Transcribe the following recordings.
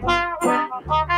Thank you.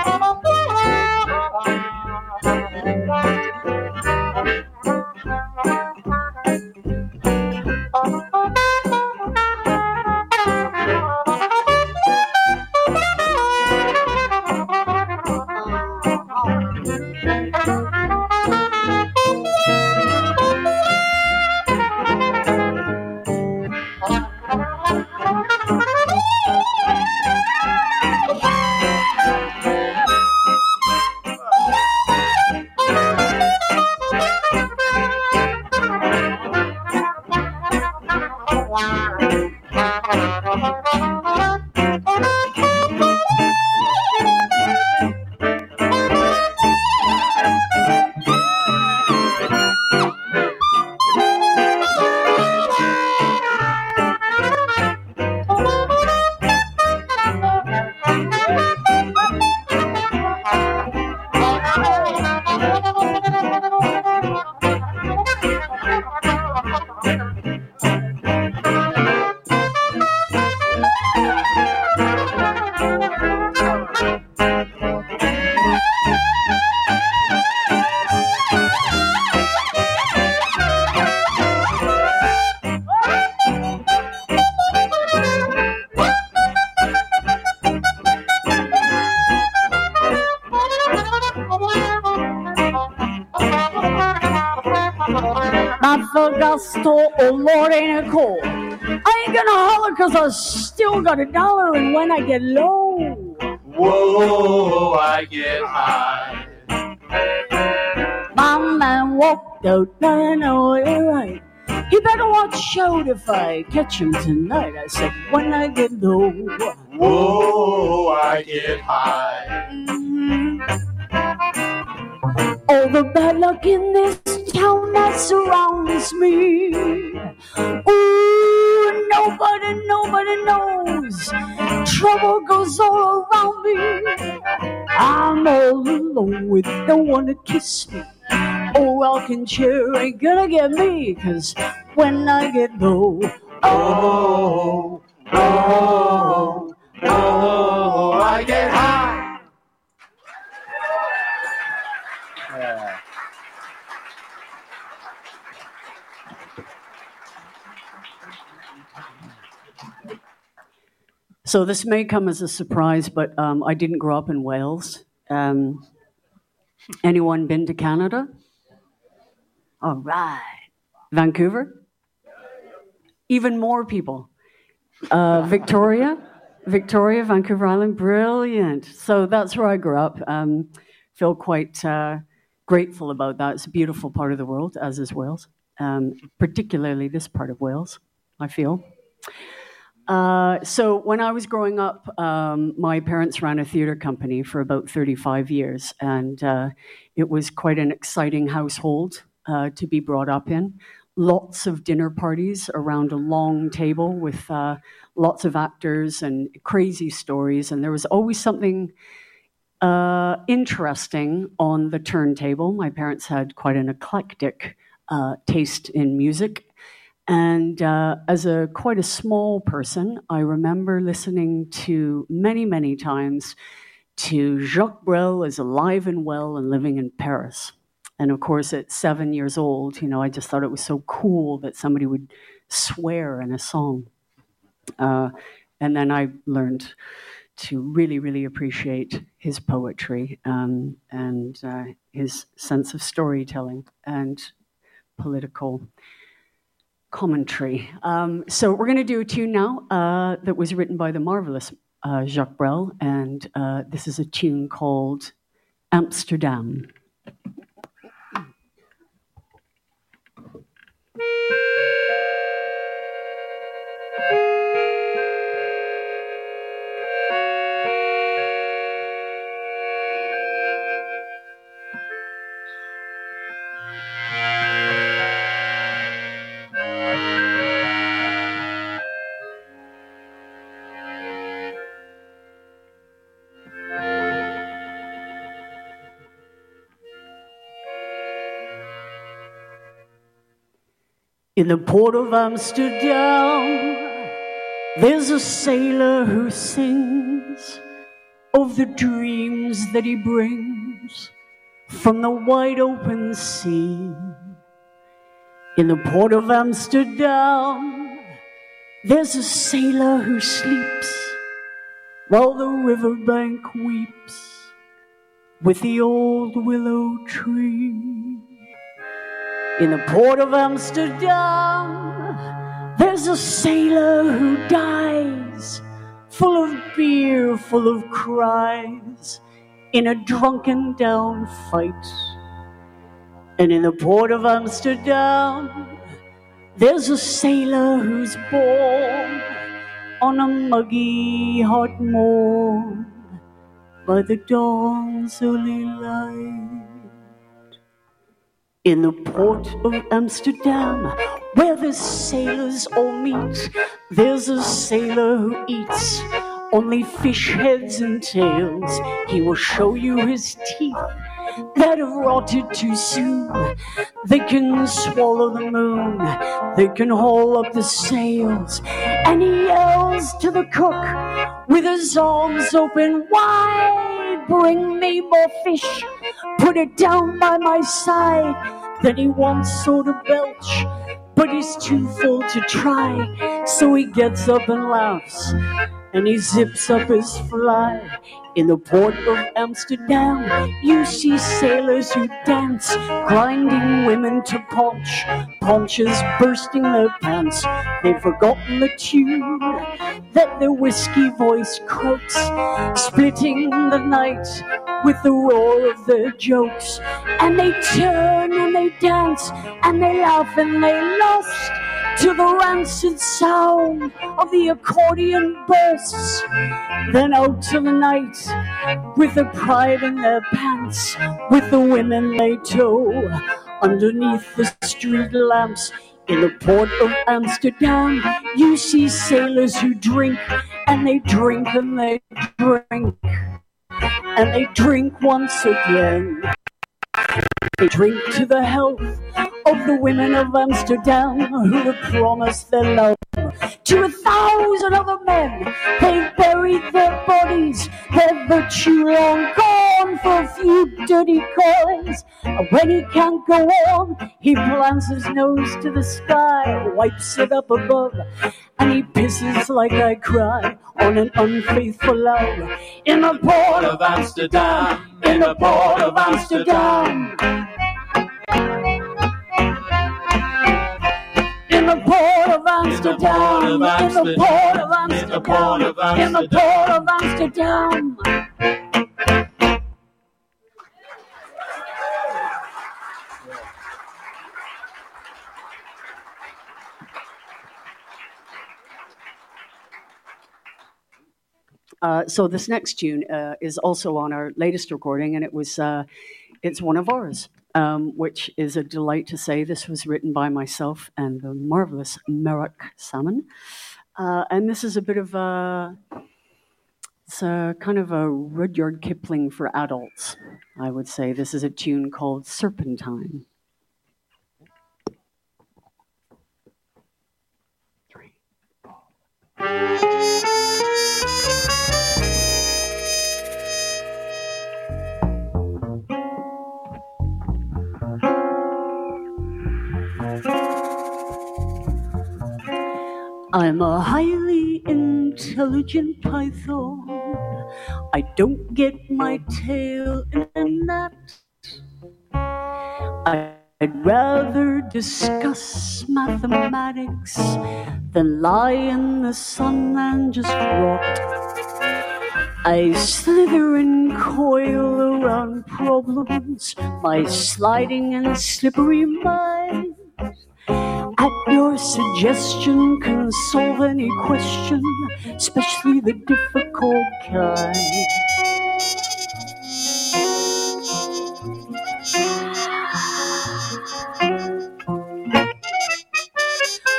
Still got a dollar, and when I get low, whoa, I get high. My man walked out, I know it right. He better watch out if I catch him tonight. I said, when I get low, whoa, I get high. Mm-hmm. All the bad luck in this town that surrounds me. Ooh, nobody, nobody knows. Trouble goes all around me. I'm all alone with no one to kiss me. Oh, rocking chair ain't gonna get me, cause when I get low, oh, oh, oh, oh I get high. So this may come as a surprise, but um, I didn't grow up in Wales. Um, anyone been to Canada? All right. Vancouver? Even more people. Uh, Victoria? Victoria, Vancouver Island, brilliant. So that's where I grew up. Um, feel quite uh, grateful about that. It's a beautiful part of the world, as is Wales, um, particularly this part of Wales, I feel. Uh, so when I was growing up, um, my parents ran a theater company for about 35 years, and uh, it was quite an exciting household uh, to be brought up in. Lots of dinner parties around a long table with uh, lots of actors and crazy stories, and there was always something uh, interesting on the turntable. My parents had quite an eclectic taste in music and uh, as a quite a small person, I remember listening to many, many times to Jacques Brel is alive and well and living in Paris. And of course, at seven years old, you know, I just thought it was so cool that somebody would swear in a song. Uh, and then I learned to really, really appreciate his poetry um, and uh, his sense of storytelling and political commentary. Um, so we're going to do a tune now uh, that was written by the marvelous uh, Jacques Brel, and uh, this is a tune called Amsterdam. In the port of Amsterdam, there's a sailor who sings, of the dreams that he brings from the wide open sea. In the port of Amsterdam, there's a sailor who sleeps while the riverbank weeps with the old willow tree. In the port of Amsterdam, there's a sailor who dies, full of beer, full of cries, in a drunken down fight. And in the port of Amsterdam, there's a sailor who's born on a muggy hot morn by the dawn's early light in the port of Amsterdam, where the sailors all meet. There's a sailor who eats only fish heads and tails. He will show you his teeth that have rotted too soon. They can swallow the moon, they can haul up the sails. And he yells to the cook with his arms open wide Bring me more fish, put it down by my side. Then he wants so to belch, but he's too full to try. So he gets up and laughs and he zips up his fly. In the port of Amsterdam, you see sailors who dance, grinding women to paunch, paunches bursting their pants. They've forgotten the tune that their whiskey voice croaks, splitting the night with the roar of their jokes. And they turn and they dance and they laugh and they lust to the rancid sound of the accordion bursts. Then out to the night with the pride in their pants, with the women they tow underneath the street lamps. In the port of Amsterdam, you see sailors who drink and they drink and they drink and they drink once again. They drink to the health of the women of Amsterdam who have promised their love to a thousand other men. They've buried their bodies, their virtue long gone for a few dirty coins. And when he can't go on, he plants his nose to the sky, wipes it up above, and he pisses like I cry on an unfaithful love. In the port of Amsterdam, in the port of Amsterdam. In the port of Amsterdam, in the port of Amsterdam, in the port of Amsterdam. Uh, so this next tune uh, is also on our latest recording, and it was uh, it's one of ours, um, which is a delight to say. This was written by myself and the marvelous Merrick Salmon, uh, and this is a bit of a it's a kind of a Rudyard Kipling for adults, I would say. This is a tune called Serpentine. I'm a highly intelligent python. I don't get my tail in a knot. I'd rather discuss mathematics than lie in the sun and just rot. I slither and coil around problems, my sliding and slippery mind. At your suggestion, can solve any question, especially the difficult kind.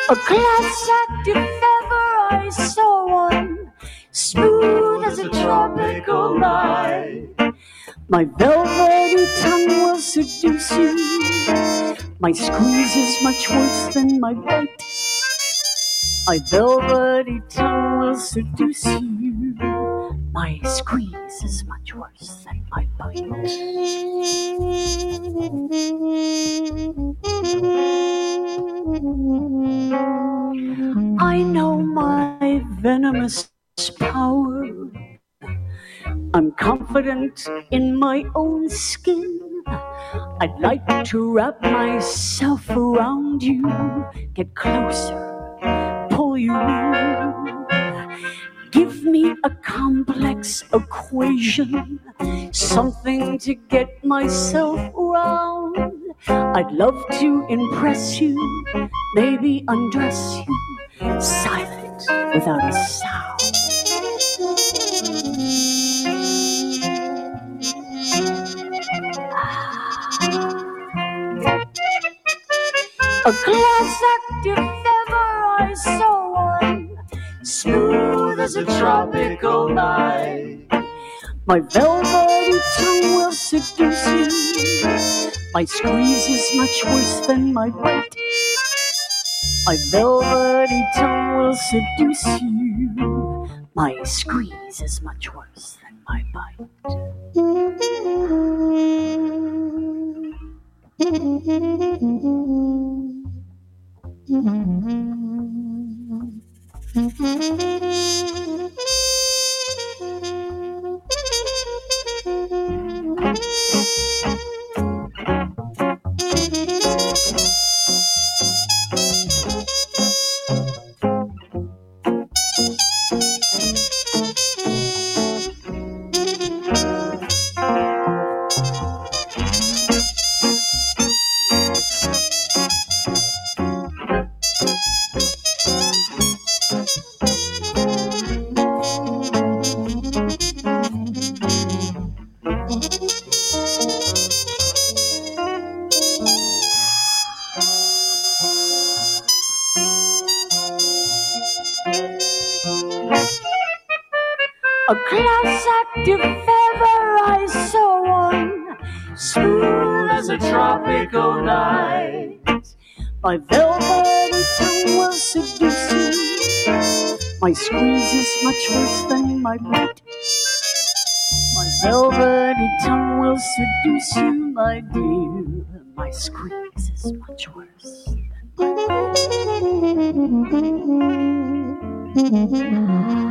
A class act if ever I saw one, smooth as a tropical night. My velvety tongue will seduce you. My squeeze is much worse than my bite. My velvety tongue will seduce you. My squeeze is much worse than my bite. I know my venomous power. I'm confident in my own skin. I'd like to wrap myself around you, get closer, pull you in. Give me a complex equation, something to get myself around. I'd love to impress you, maybe undress you, silent without a sound. A glass act if ever I saw one, smooth as a tropical night. My velvety tongue will seduce you. My squeeze is much worse than my bite. My velvety tongue will seduce you. My squeeze is much worse than my bite. My squeeze is much mm-hmm. worse than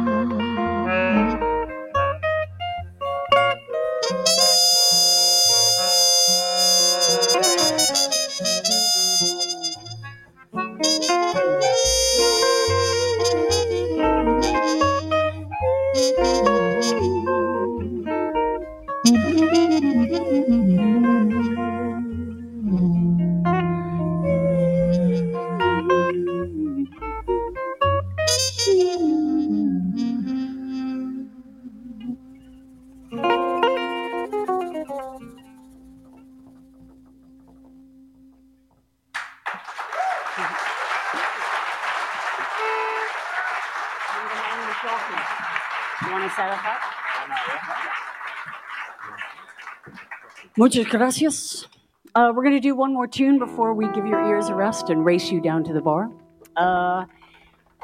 Muchas gracias. Uh, we're going to do one more tune before we give your ears a rest and race you down to the bar. Uh,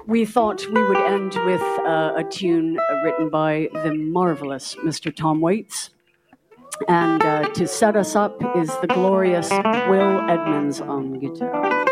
we thought we would end with uh, a tune written by the marvelous Mr. Tom Waits. And uh, to set us up is the glorious Will Edmonds on guitar.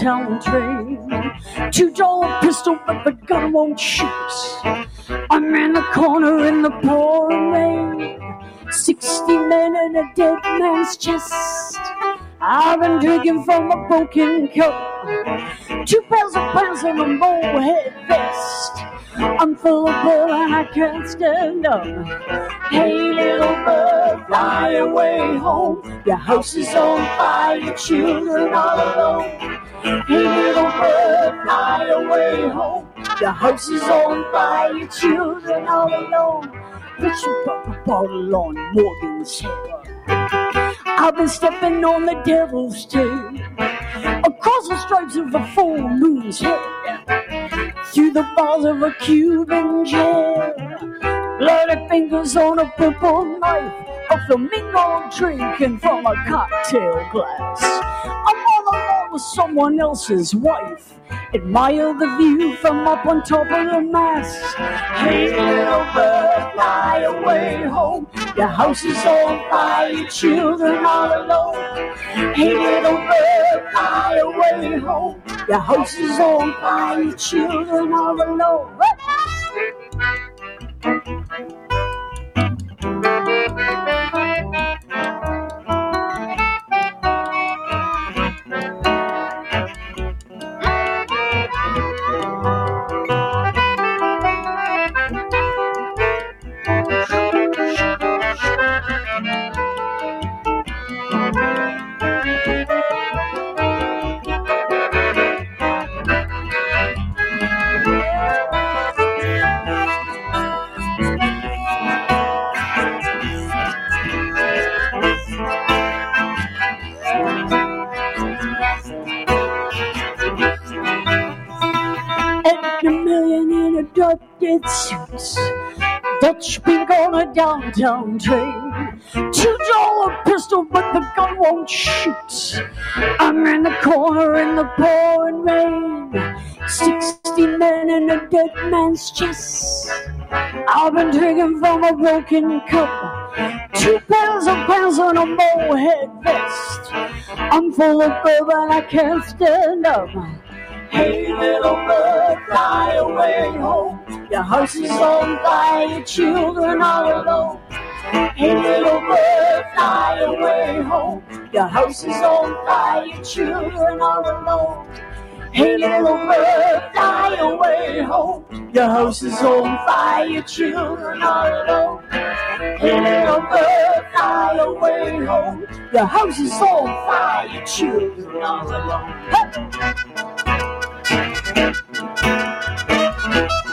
Downtown train. Two dollar pistol, but the gun won't shoot. I'm in the corner in the pouring rain. Sixty men in a dead man's chest. I've been drinking from a broken cup. Two pairs of pants and a molehead vest. I'm full of blood and I can't stand up. Hey, little bird, fly away home. Your house is on fire, your children all alone. Little bird, fly away home. Your house is on fire, your children all alone. But you put a bottle on Morgan's head. I've been stepping on the devil's tail across the stripes of a full moon's head through the bars of a Cuban jail. Bloody fingers on a purple knife, a flamingo drinking from a cocktail glass. With someone else's wife. Admire the view from up on top of the mast. Hey, little bird, fly away home. Your house is on fire, your children all alone. Hey, little bird, fly away home. Your house is on fire, your children all alone. and a million in a dotted suits. Dutch pink on a downtown train. Two dollar pistol, but the gun won't shoot. I'm in the corner in the pouring rain. Sixty men in a dead man's chest. I've been drinking from a broken cup. Two pairs of pants and a molehead vest. I'm full of bourbon, I can't stand up. Hey, little bird, fly away home. Your house is on fire, your children all alone. Hey, little bird, fly away home. Your house is on fire, your children all alone. Hey, little bird, fly away home. Your house is on fire, your children all alone. Hey, little bird, fly away home. Your house is on fire, your children all alone. Hey! Thank you.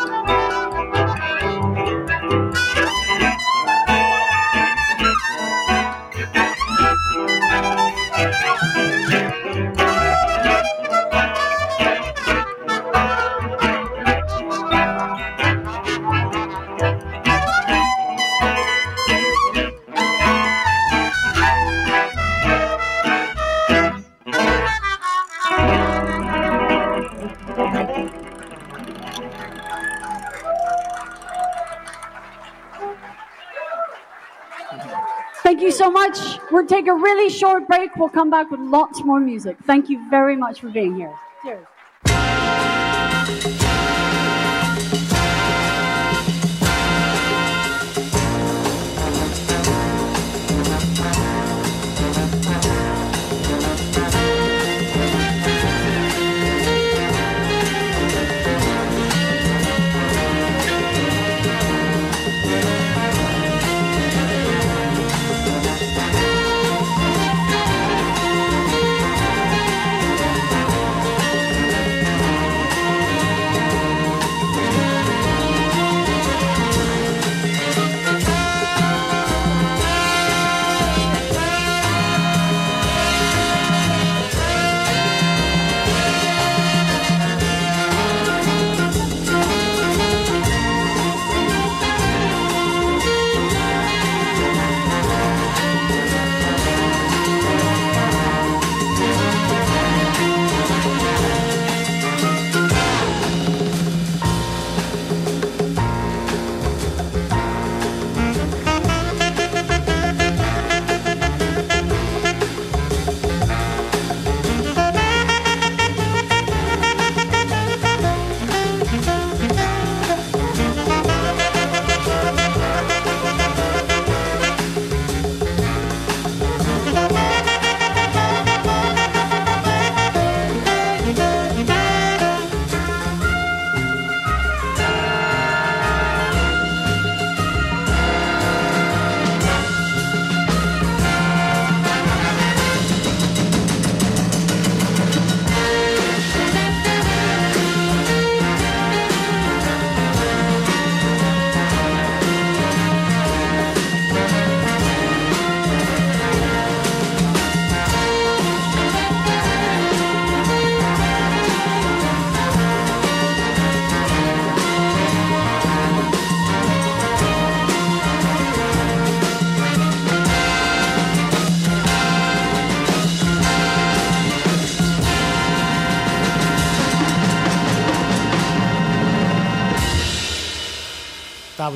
So much. We'll take a really short break. We'll come back with lots more music. Thank you very much for being here. Cheers.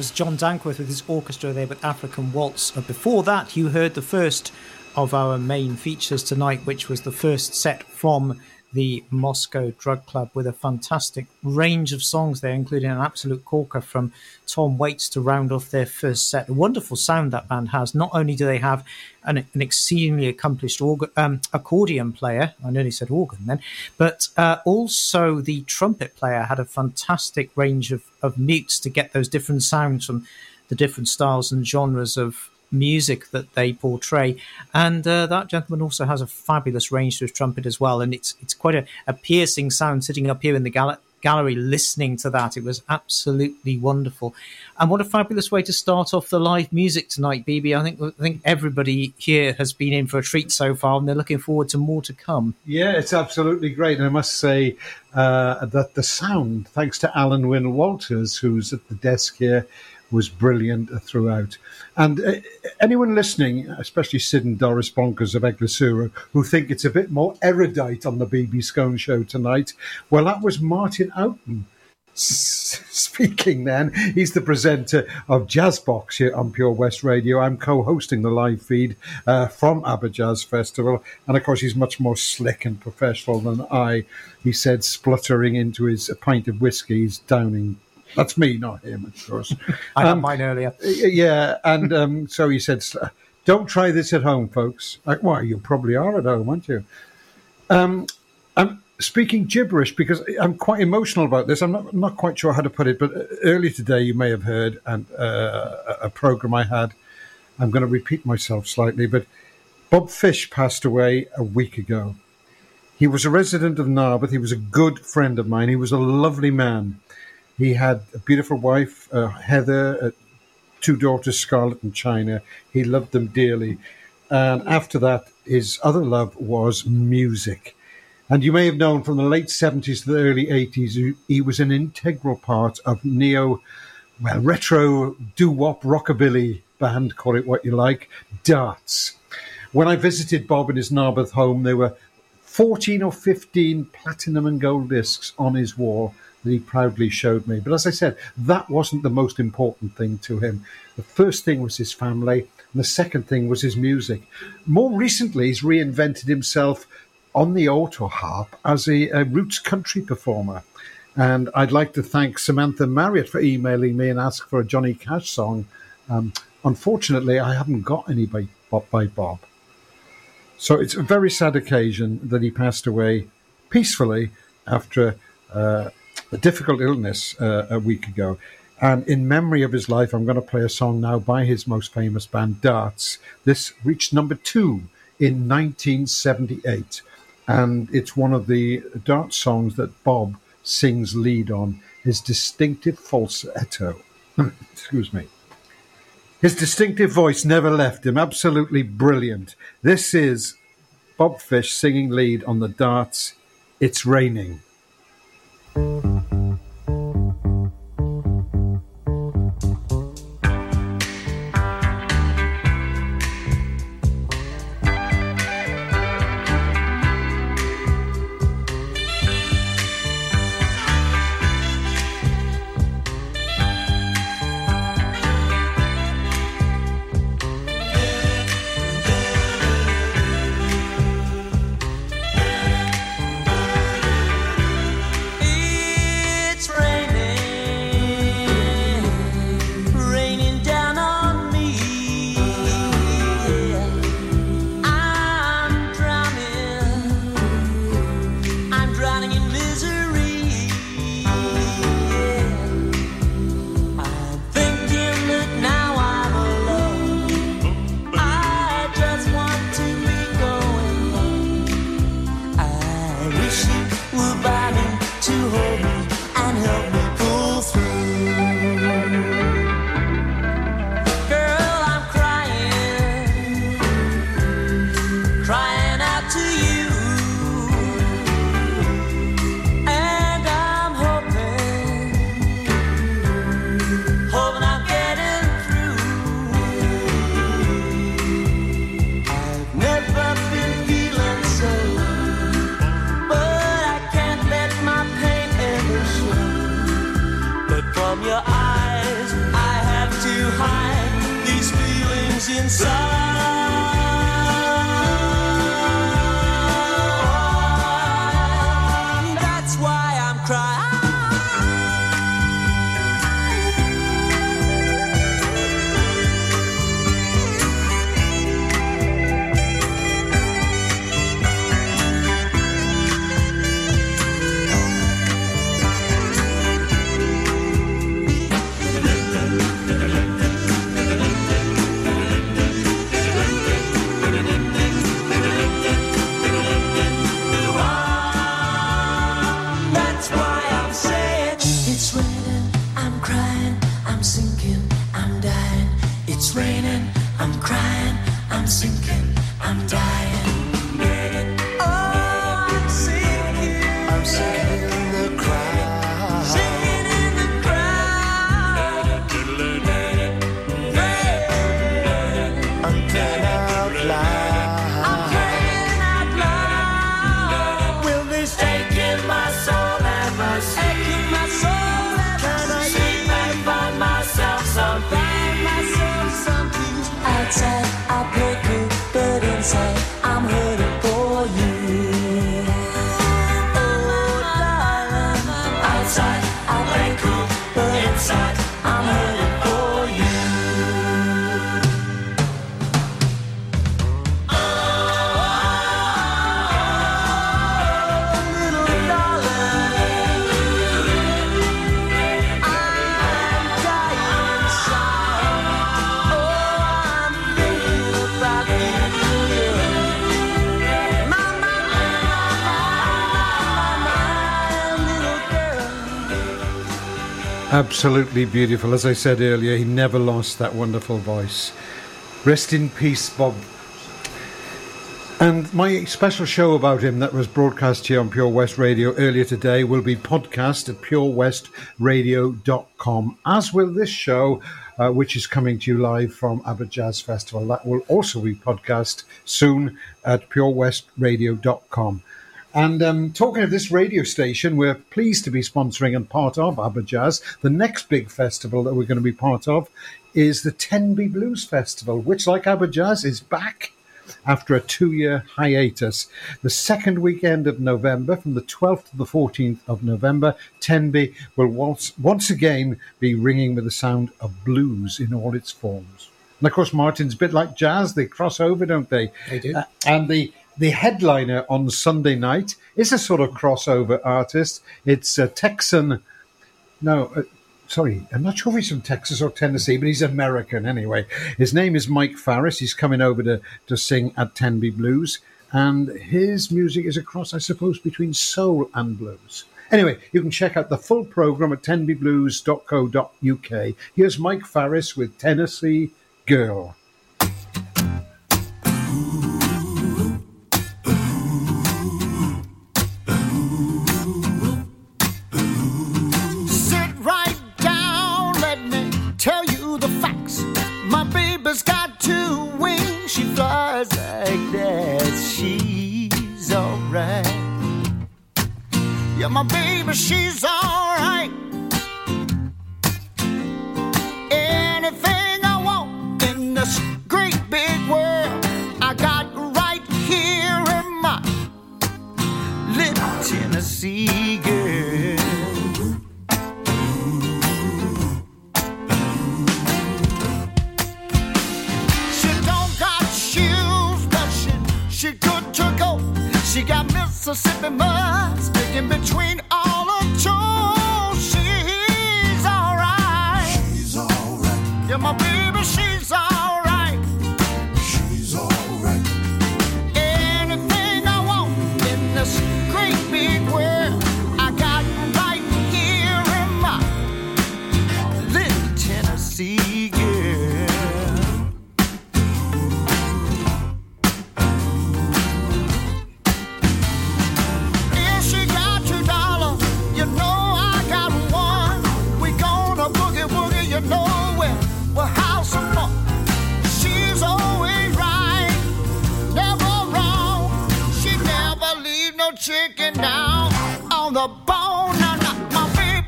Was John Dankworth with his orchestra there with African Waltz. Uh, before that, you heard the first of our main features tonight, which was the first set from the Moscow Drug Club with a fantastic range of songs there, including an absolute corker from Tom Waits to round off their first set. A wonderful sound that band has. Not only do they have an, an exceedingly accomplished organ, um, accordion player, I nearly said organ then, but uh, also the trumpet player had a fantastic range of, of mutes to get those different sounds from the different styles and genres of music that they portray. And uh, that gentleman also has a fabulous range to his trumpet as well. And it's it's quite a, a piercing sound sitting up here in the gal- gallery listening to that. It was absolutely wonderful. And what a fabulous way to start off the live music tonight, BB. I think I think everybody here has been in for a treat so far, and they're looking forward to more to come. Yeah, it's absolutely great. And I must say uh, that the sound, thanks to Alan Wynne Walters, who's at the desk here, was brilliant throughout. And uh, anyone listening, especially Sid and Doris Bonkers of Eglwyswrw, who think it's a bit more erudite on the BB Skone show tonight, well, that was Martyn Oughton speaking then. He's the presenter of Jazzbox here on Pure West Radio. I'm co hosting the live feed uh, from AberJazz Festival. And of course, he's much more slick and professional than I. He said, spluttering into his pint of whiskey, he's downing that's me, not him, of course. I had um, mine earlier. Yeah, and um, so he said, "Don't try this at home, folks." Like, well, you probably are at home, aren't you? Um, I'm speaking gibberish because I'm quite emotional about this. I'm not, not quite sure how to put it, but earlier today you may have heard and uh, a program I had. I'm going to repeat myself slightly, but Bob Fish passed away a week ago. He was a resident of Narberth. He was a good friend of mine. He was a lovely man. He had a beautiful wife, uh, Heather, uh, two daughters, Scarlett and China. He loved them dearly. And after that, his other love was music. And you may have known from the late 70s to the early 80s, he was an integral part of neo, well, retro doo wop rockabilly band, call it what you like, Darts. When I visited Bob in his Narberth home, there were 14 or 15 platinum and gold discs on his wall that he proudly showed me. But as I said, that wasn't the most important thing to him. The first thing was his family, and the second thing was his music. More recently, he's reinvented himself on the auto harp as a, a roots country performer. And I'd like to thank Samantha Marriott for emailing me and ask for a Johnny Cash song. Um, unfortunately, I haven't got any by, by Bob. So it's a very sad occasion that he passed away peacefully after uh, a difficult illness uh, a week ago. And in memory of his life, I'm going to play a song now by his most famous band, Darts. This reached number two in 1978. And it's one of the Darts songs that Bob sings lead on, his distinctive falsetto. Excuse me. His distinctive voice never left him, absolutely brilliant. This is Bob Fish singing lead on the Darts, It's Raining. Absolutely beautiful. As I said earlier, he never lost that wonderful voice. Rest in peace, Bob. And my special show about him that was broadcast here on Pure West Radio earlier today will be podcast at purewestradio.com, as will this show, uh, which is coming to you live from AberJazz Festival. That will also be podcast soon at purewestradio.com. And um, talking of this radio station, we're pleased to be sponsoring and part of AberJazz. The next big festival that we're going to be part of is the Tenby Blues Festival, which, like AberJazz, is back after a two year hiatus. The second weekend of November, from the 12th to the 14th of November, Tenby will once, once again be ringing with the sound of blues in all its forms. And of course, Martyn's a bit like jazz, they cross over, don't they? They do. Uh, and the the headliner on Sunday night is a sort of crossover artist. It's a Texan. No, uh, sorry, I'm not sure if he's from Texas or Tennessee, but he's American anyway. His name is Mike Farris. He's coming over to, to sing at Tenby Blues. And his music is a cross, I suppose, between soul and blues. Anyway, you can check out the full program at tenbyblues.co.uk. Here's Mike Farris with Tennessee Girl. Yeah, my baby, she's alright. Anything I want in this great big world, I got right here in my little Tennessee girl. She good to go. She got Mississippi mud sticking between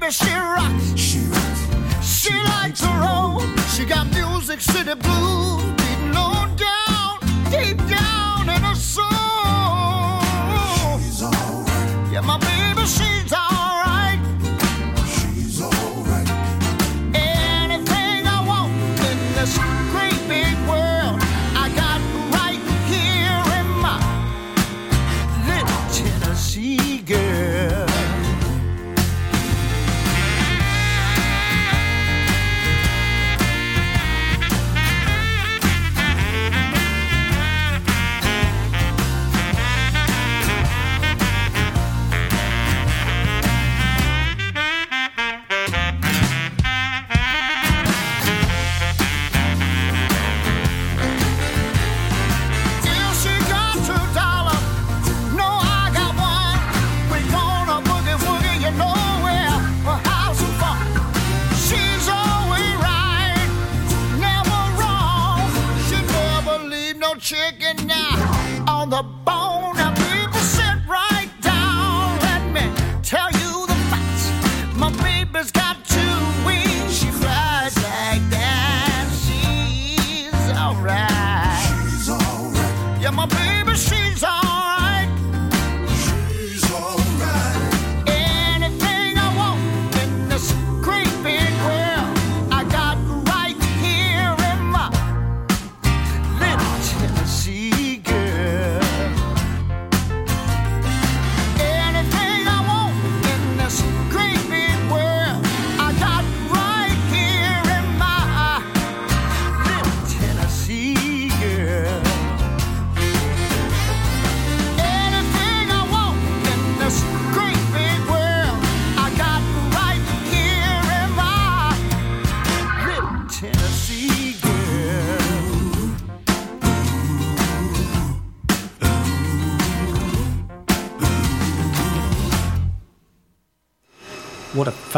baby, she rocks. She rocks. She likes to roll. She got music city blues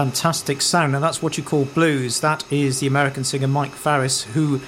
fantastic sound. Now, that's what you call blues. That is the American singer Mike Farris, who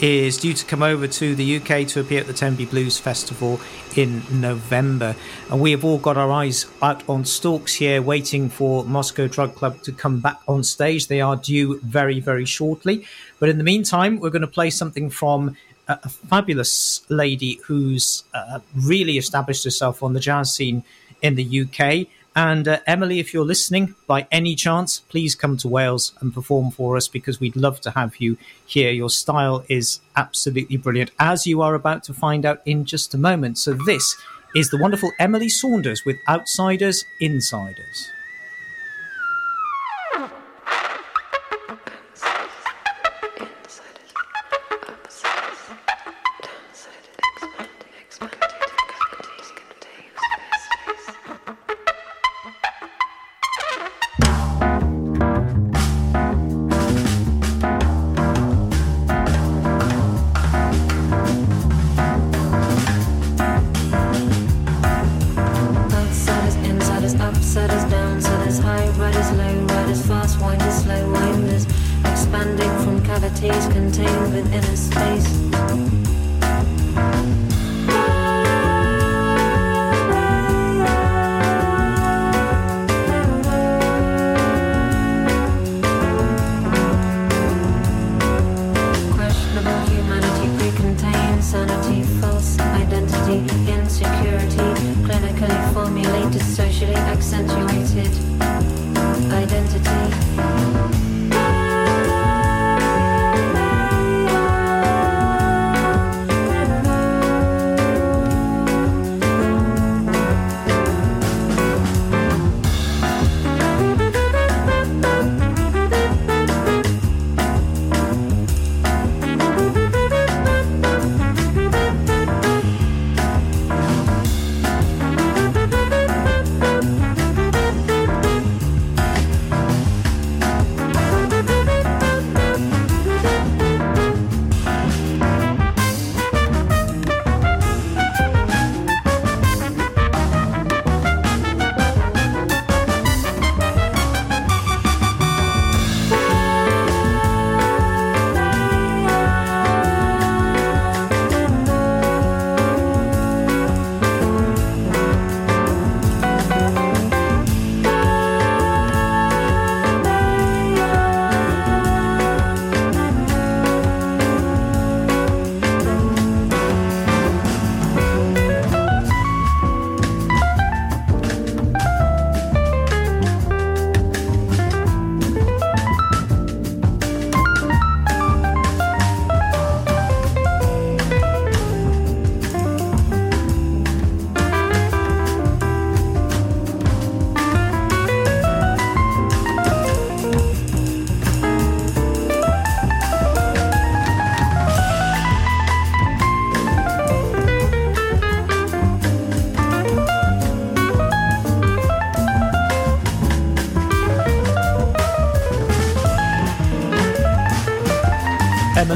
is due to come over to the UK to appear at the Tenby Blues Festival in November. And we have all got our eyes out on stalks here, waiting for Moscow Drug Club to come back on stage. They are due very, very shortly. But in the meantime, we're going to play something from a fabulous lady who's uh, really established herself on the jazz scene in the UK. And uh, Emily, if you're listening by any chance, please come to Wales and perform for us because we'd love to have you here. Your style is absolutely brilliant, as you are about to find out in just a moment. So, this is the wonderful Emily Saunders with Outsiders Insiders.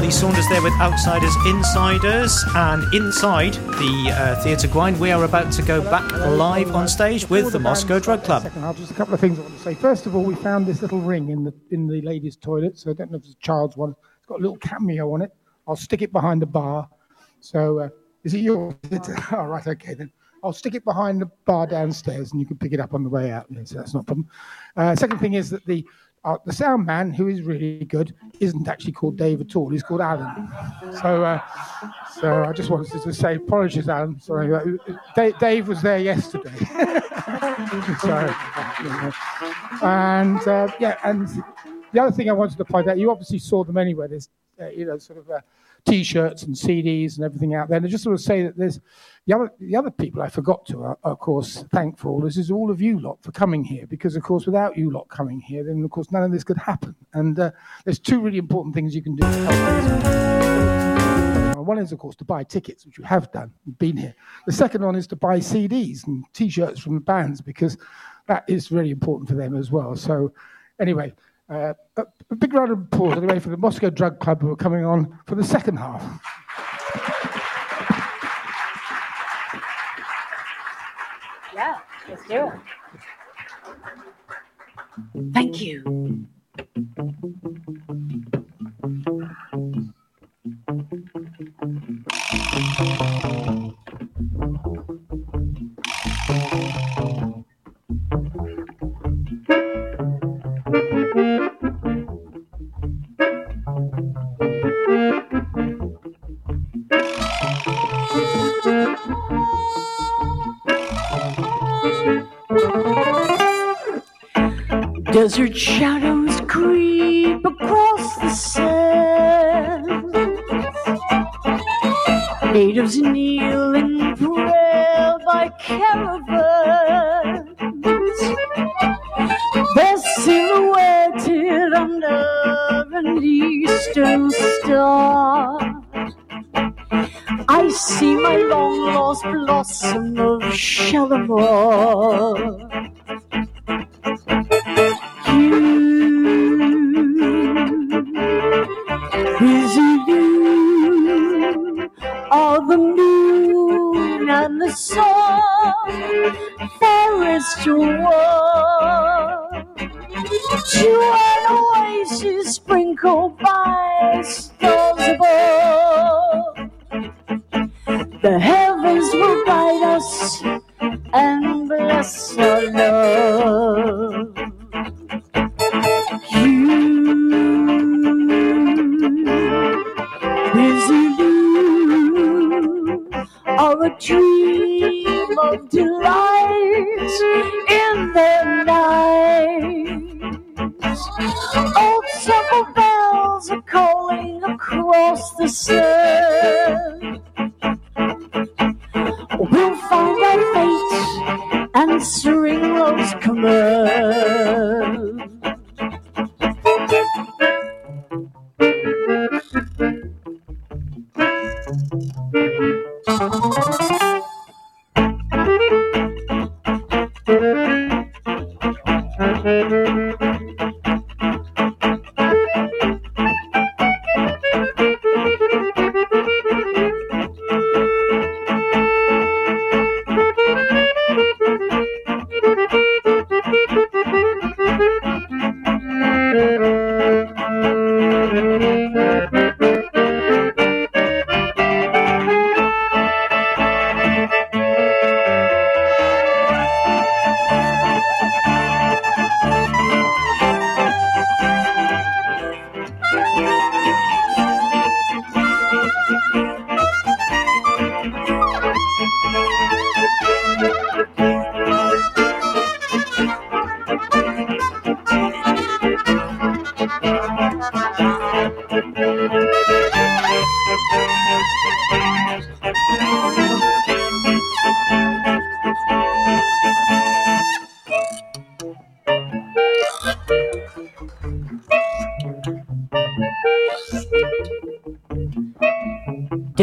Emily Saunders there with Outsiders Insiders. And inside the uh, Theatr Gwaun, we are about to go back live on stage with the Moscow Drug Club. Second just a couple of things I want to say. First of all, we found this little ring in the in the ladies' toilet. So I don't know if it's a child's one. It's got a little cameo on it. I'll stick it behind the bar. So uh, Is it yours? All right, okay then. I'll stick it behind the bar downstairs, and you can pick it up on the way out. So that's not a problem. Uh, second thing is that the uh, the sound man, who is really good, isn't actually called Dave at all. He's called Alan. So, uh, so I just wanted to say apologies, Alan. Sorry, uh, Dave, Dave was there yesterday. Sorry. And uh, yeah, and the other thing I wanted to point out, you obviously saw them anyway. There's, uh, you know, sort of uh, t-shirts and CDs and everything out there. And I just sort of say that there's the other the other people I forgot to, uh, of course, thank for all this is all of you lot for coming here because, of course, without you lot coming here, then of course none of this could happen. And uh, there's two really important things you can do. One is, of course, to buy tickets, which you have done, you've been here. The second one is to buy CDs and T-shirts from the bands because that is really important for them as well. So, anyway, uh, a, a big round of applause anyway for the Moscow Drug Club who are coming on for the second half. Yeah, let's do it. Thank you. Desert shadows creep across the sand. Natives kneel sprinkled by stars above. The heavens will guide us and bless our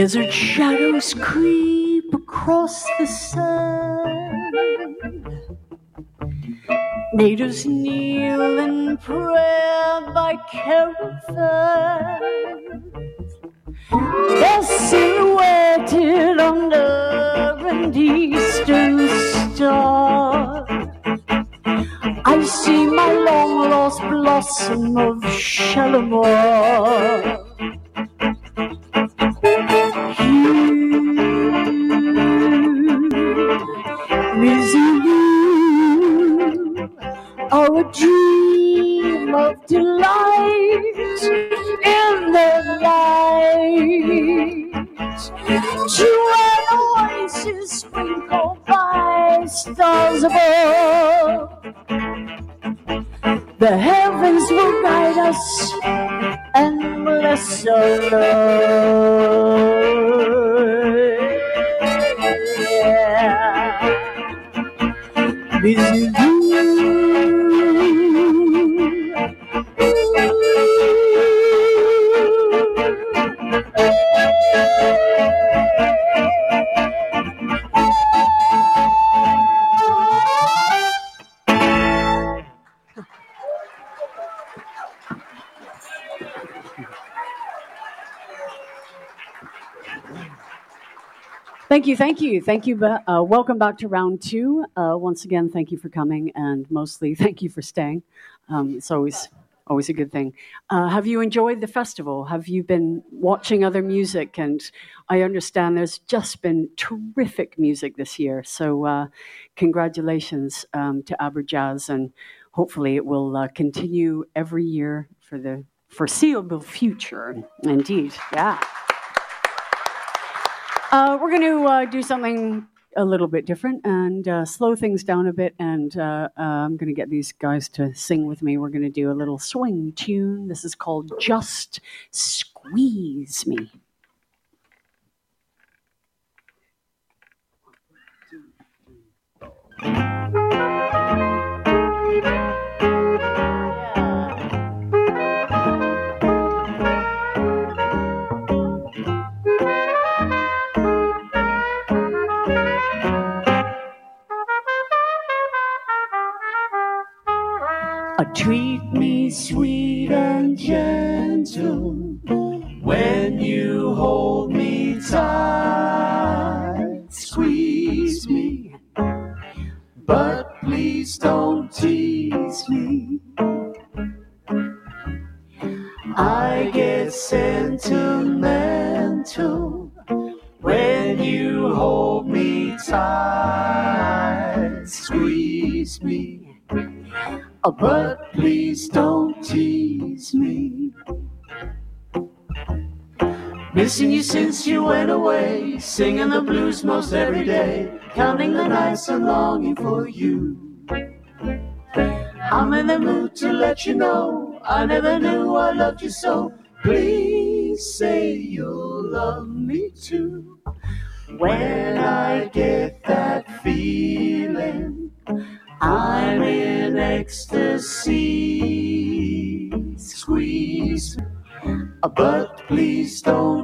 Desert shadows creep across the sand. Natives kneel in prayer by caravans. They're silhouetted under an eastern star. I see my long lost blossom of Shalimar. Thank you, thank you, thank you. Uh, welcome back to round two. Uh, once again, thank you for coming, and mostly thank you for staying. Um, it's always always a good thing. Uh, have you enjoyed the festival? Have you been watching other music? And I understand there's just been terrific music this year. So uh, congratulations um, to AberJazz, and hopefully it will uh, continue every year for the foreseeable future. Indeed, yeah. Uh, we're going to uh, do something a little bit different and uh, slow things down a bit. And uh, uh, I'm going to get these guys to sing with me. We're going to do a little swing tune. This is called Just Squeeze Me. Uh, treat me sweet and gentle when you hold me tight. Squeeze me, but please don't tease me. I get sentimental when you hold me tight. Squeeze me. But please don't tease me. Missing you since you went away, singing the blues most every day, counting the nights and longing for you. I'm in the mood to let you know I never knew I loved you so. Please say you'll love me too. When I get but please don't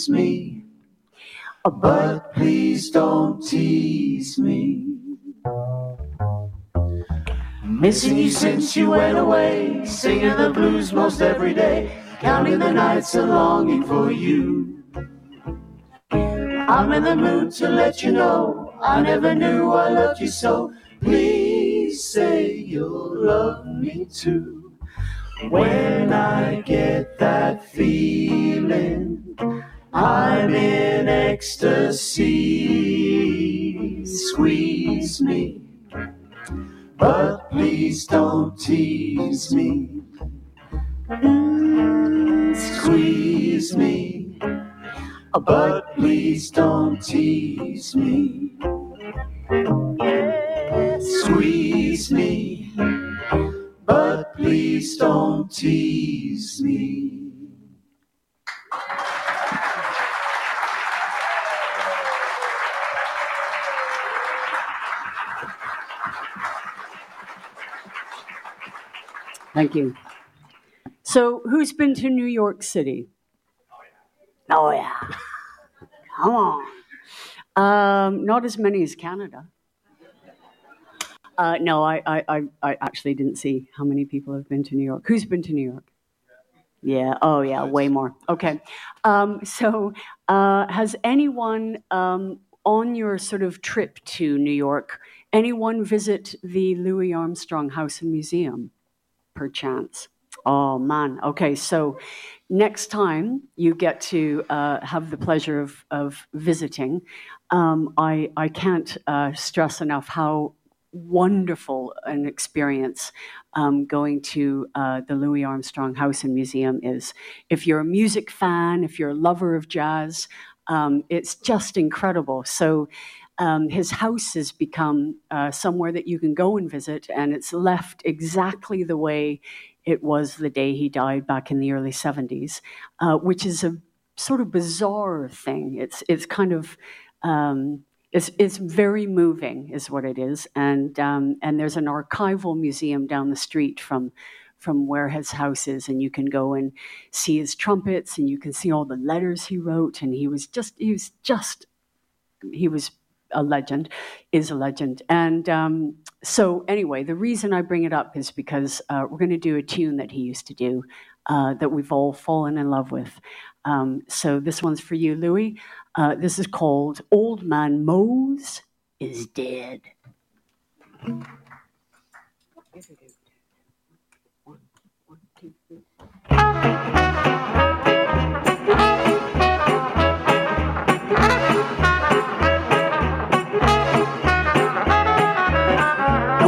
Squeeze me but please don't tease me. Missing you since you went away, singing the blues most every day, counting the nights and longing for you. I'm in the mood to let you know I never knew I loved you so. Please say you'll love me too. When I get that feeling, I'm in ecstasy. Squeeze me, but please don't tease me. Mm, squeeze me, but please don't tease me. Squeeze me, but please don't tease me. Thank you. So, who's been to New York City? Oh, yeah. Come on. Um, not as many as Canada. Uh, no, I, I, I, I actually didn't see how many people have been to New York. Who's been to New York? Yeah. Oh, yeah. Way more. Okay. Um, so, uh, has anyone um, on your sort of trip to New York, anyone visit the Louis Armstrong House and Museum, perchance? Oh man. Okay. So, next time you get to uh, have the pleasure of of visiting, um, I I can't uh, stress enough how wonderful an experience um, going to uh, the Louis Armstrong House and Museum is. If you're a music fan, if you're a lover of jazz, um, it's just incredible. So. Um, his house has become uh, somewhere that you can go and visit, and it's left exactly the way it was the day he died back in the early 70s, uh, which is a sort of bizarre thing. It's, it's kind of um, it's, it's very moving, is what it is. And, um, and there's an archival museum down the street from, from where his house is, and you can go and see his trumpets, and you can see all the letters he wrote. And he was just, he was just, he was a legend, is a legend. And um, so, anyway, the reason I bring it up is because uh, we're going to do a tune that he used to do uh, that we've all fallen in love with. Um, so, this one's for you, Louis. Uh, this is called Old Man Mose is Dead.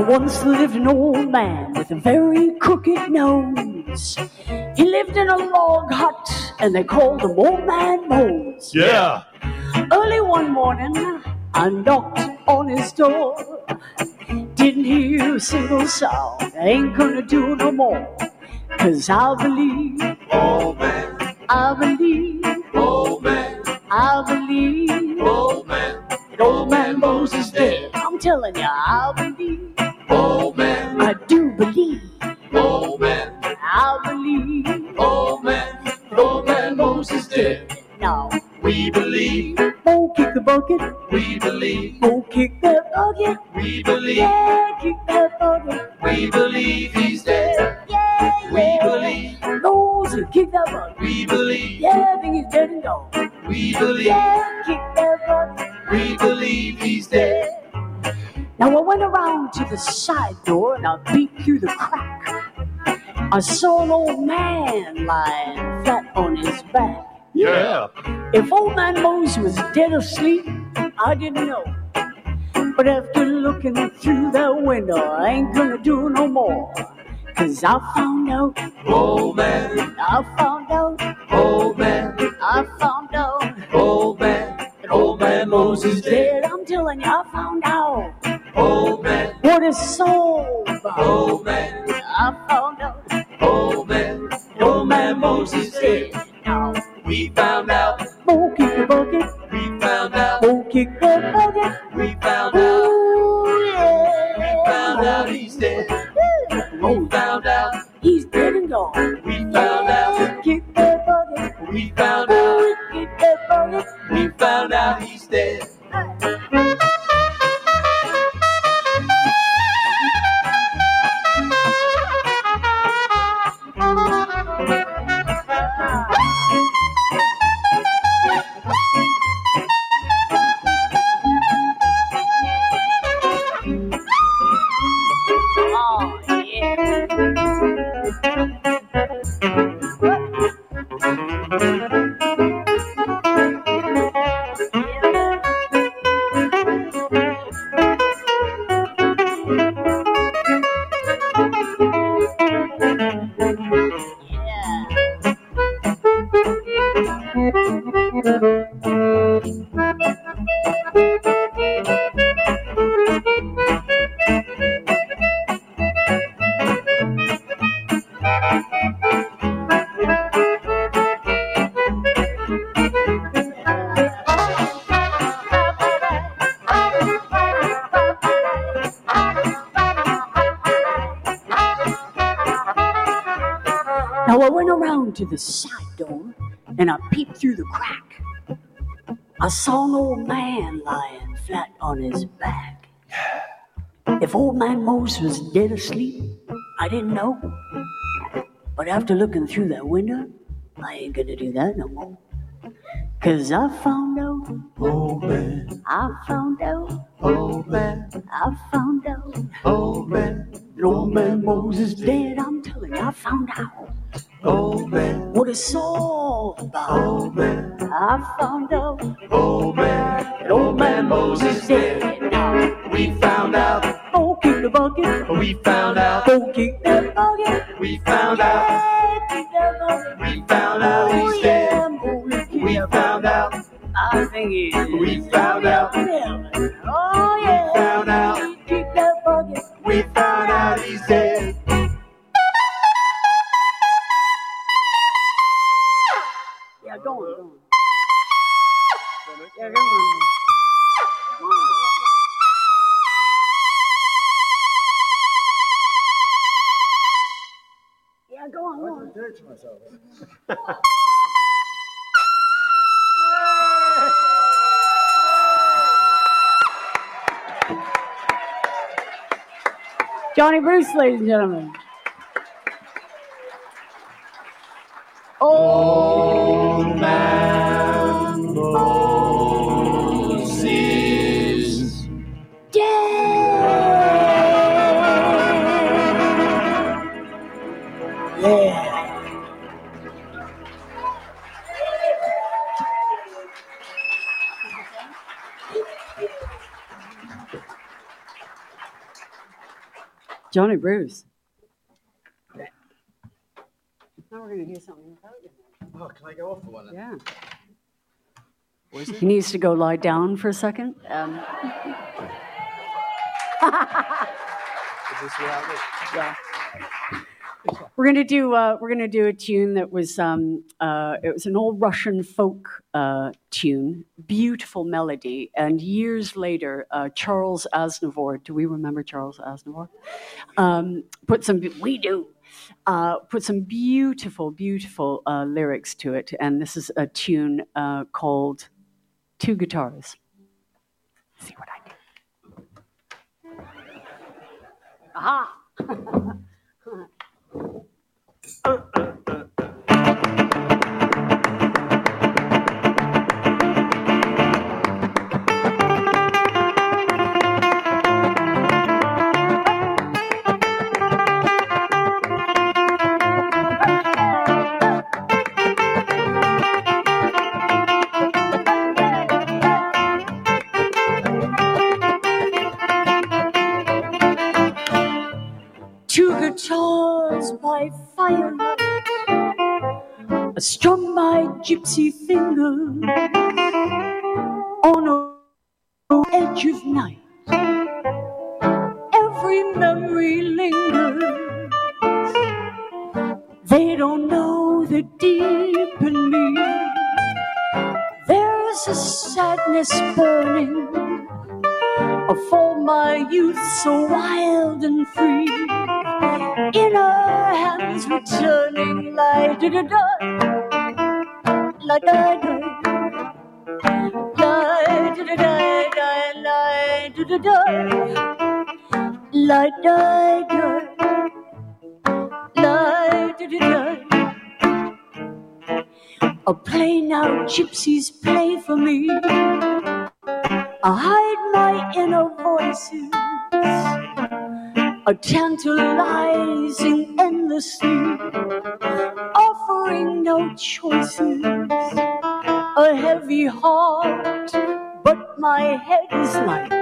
Once lived an old man with a very crooked nose. He lived in a log hut, and they called him Old Man Mose. Yeah. Early one morning, I knocked on his door. Didn't hear a single sound. I ain't gonna do no more. Cause I believe, Old man, I believe, old man, I believe old man, that old man Mose's dead. I'm telling you, I believe, old man, I do believe, old man, I believe. old man, old man Mose's dead. Now, We believe, oh, kick the bucket, we believe, oh, kick that bucket, we believe, yeah, kick that bucket, we believe he's dead. yeah, We yeah. believe, Those who kick that bucket, we believe, yeah, I think he's dead and gone. we believe, Yeah, kick that bucket. we believe he's dead. Now I went around to the side door and I peeked through the crack. I saw an old man lying flat on his back. Yeah. If old man Mose was dead asleep, I didn't know. But after looking through that window, I ain't gonna do no more. Cause I found out, Old man, I found out, old man, I found out. old man, old man Mose's dead. dead. I'm telling you, I found out Old man, what is so old man, I found out old man, old man Mose's now. We found out, Oh, kick the bucket. we found out, Oh, kick the bucket. we found out, Ooh, yeah. we found out he's dead. We found out, He's dead and gone. we found out, Kick the bucket. we found out, kick the bucket. we found out he's dead. The side door and I peeped through the crack. I saw an old man lying flat on his back. If old man Mose was dead asleep, I didn't know. But after looking through that window, I ain't gonna do that no more. Cause I found out, Old man, I found out, old man, I found out. old man, Old man Mose is dead, I'm telling you, I found out old man, what it's all about. old man, I found out old man, that old man Mose is dead now. we found out, Oh, kick the bucket. we found out, Oh, kick the bucket. we found out, we found out Oh, he's yeah, dead. We found out, I think he we found out, Oh, yeah. found out, Kick bucket. we found out he's dead. Johnny Bruce, ladies and gentlemen. Old Johnny Bruce. Now we're going to do something without you. Oh, can I go off for one? Yeah. What is it? He needs to go lie down for a second. Um, Is this where I yeah. We're gonna do uh, we're gonna do a tune that was um, uh, it was an old Russian folk uh, tune, beautiful melody, and years later, uh, Charles Aznavour. Do we remember Charles Aznavour? Um, put some we do. Uh, put some beautiful, beautiful uh, lyrics to it, and this is a tune called Two Guitars. See what I do. Aha! 嗯嗯嗯。Two guitars by firelight, strung by gypsy fingers on a edge of night. Every memory lingers. They don't know the deep in me there's a sadness burning for my youth so wild and free. In her hands returning like da da da, like da da, like da da da da. Oh, play now, gypsies, play for me. I hide my inner voices a tantalizing endlessly, offering no choices. A heavy heart, but my head is light,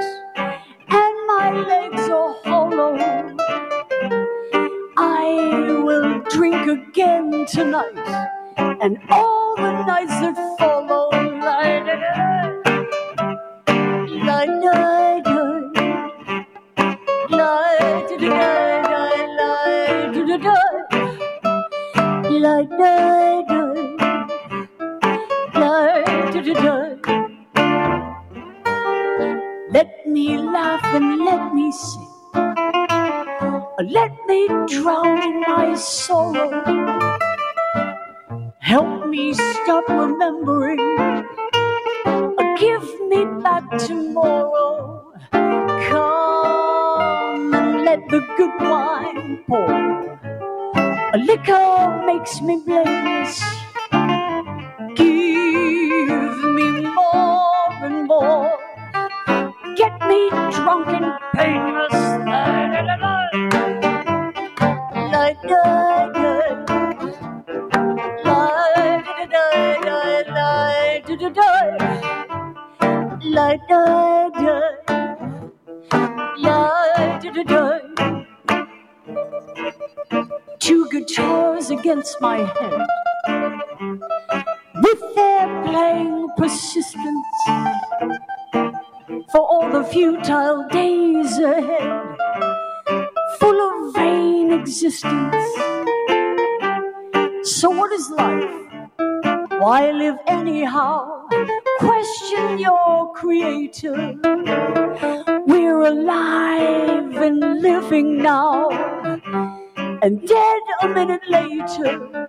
and my legs are hollow. I will drink again tonight, and all the nights that follow. Da da da da. Let me laugh and let me sing. Let me drown in my sorrow. Help me stop remembering. Give me back tomorrow. Come and let the good wine pour. A liquor makes me blameless. Give me more and more. Get me drunk and my head. Now,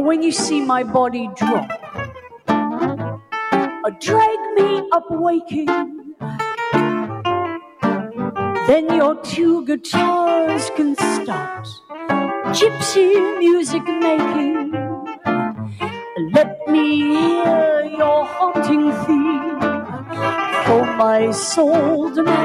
when you see my body drop, uh, drag me up waking, then your two guitars can start gypsy music making. Let me hear your haunting theme, for my soul demands.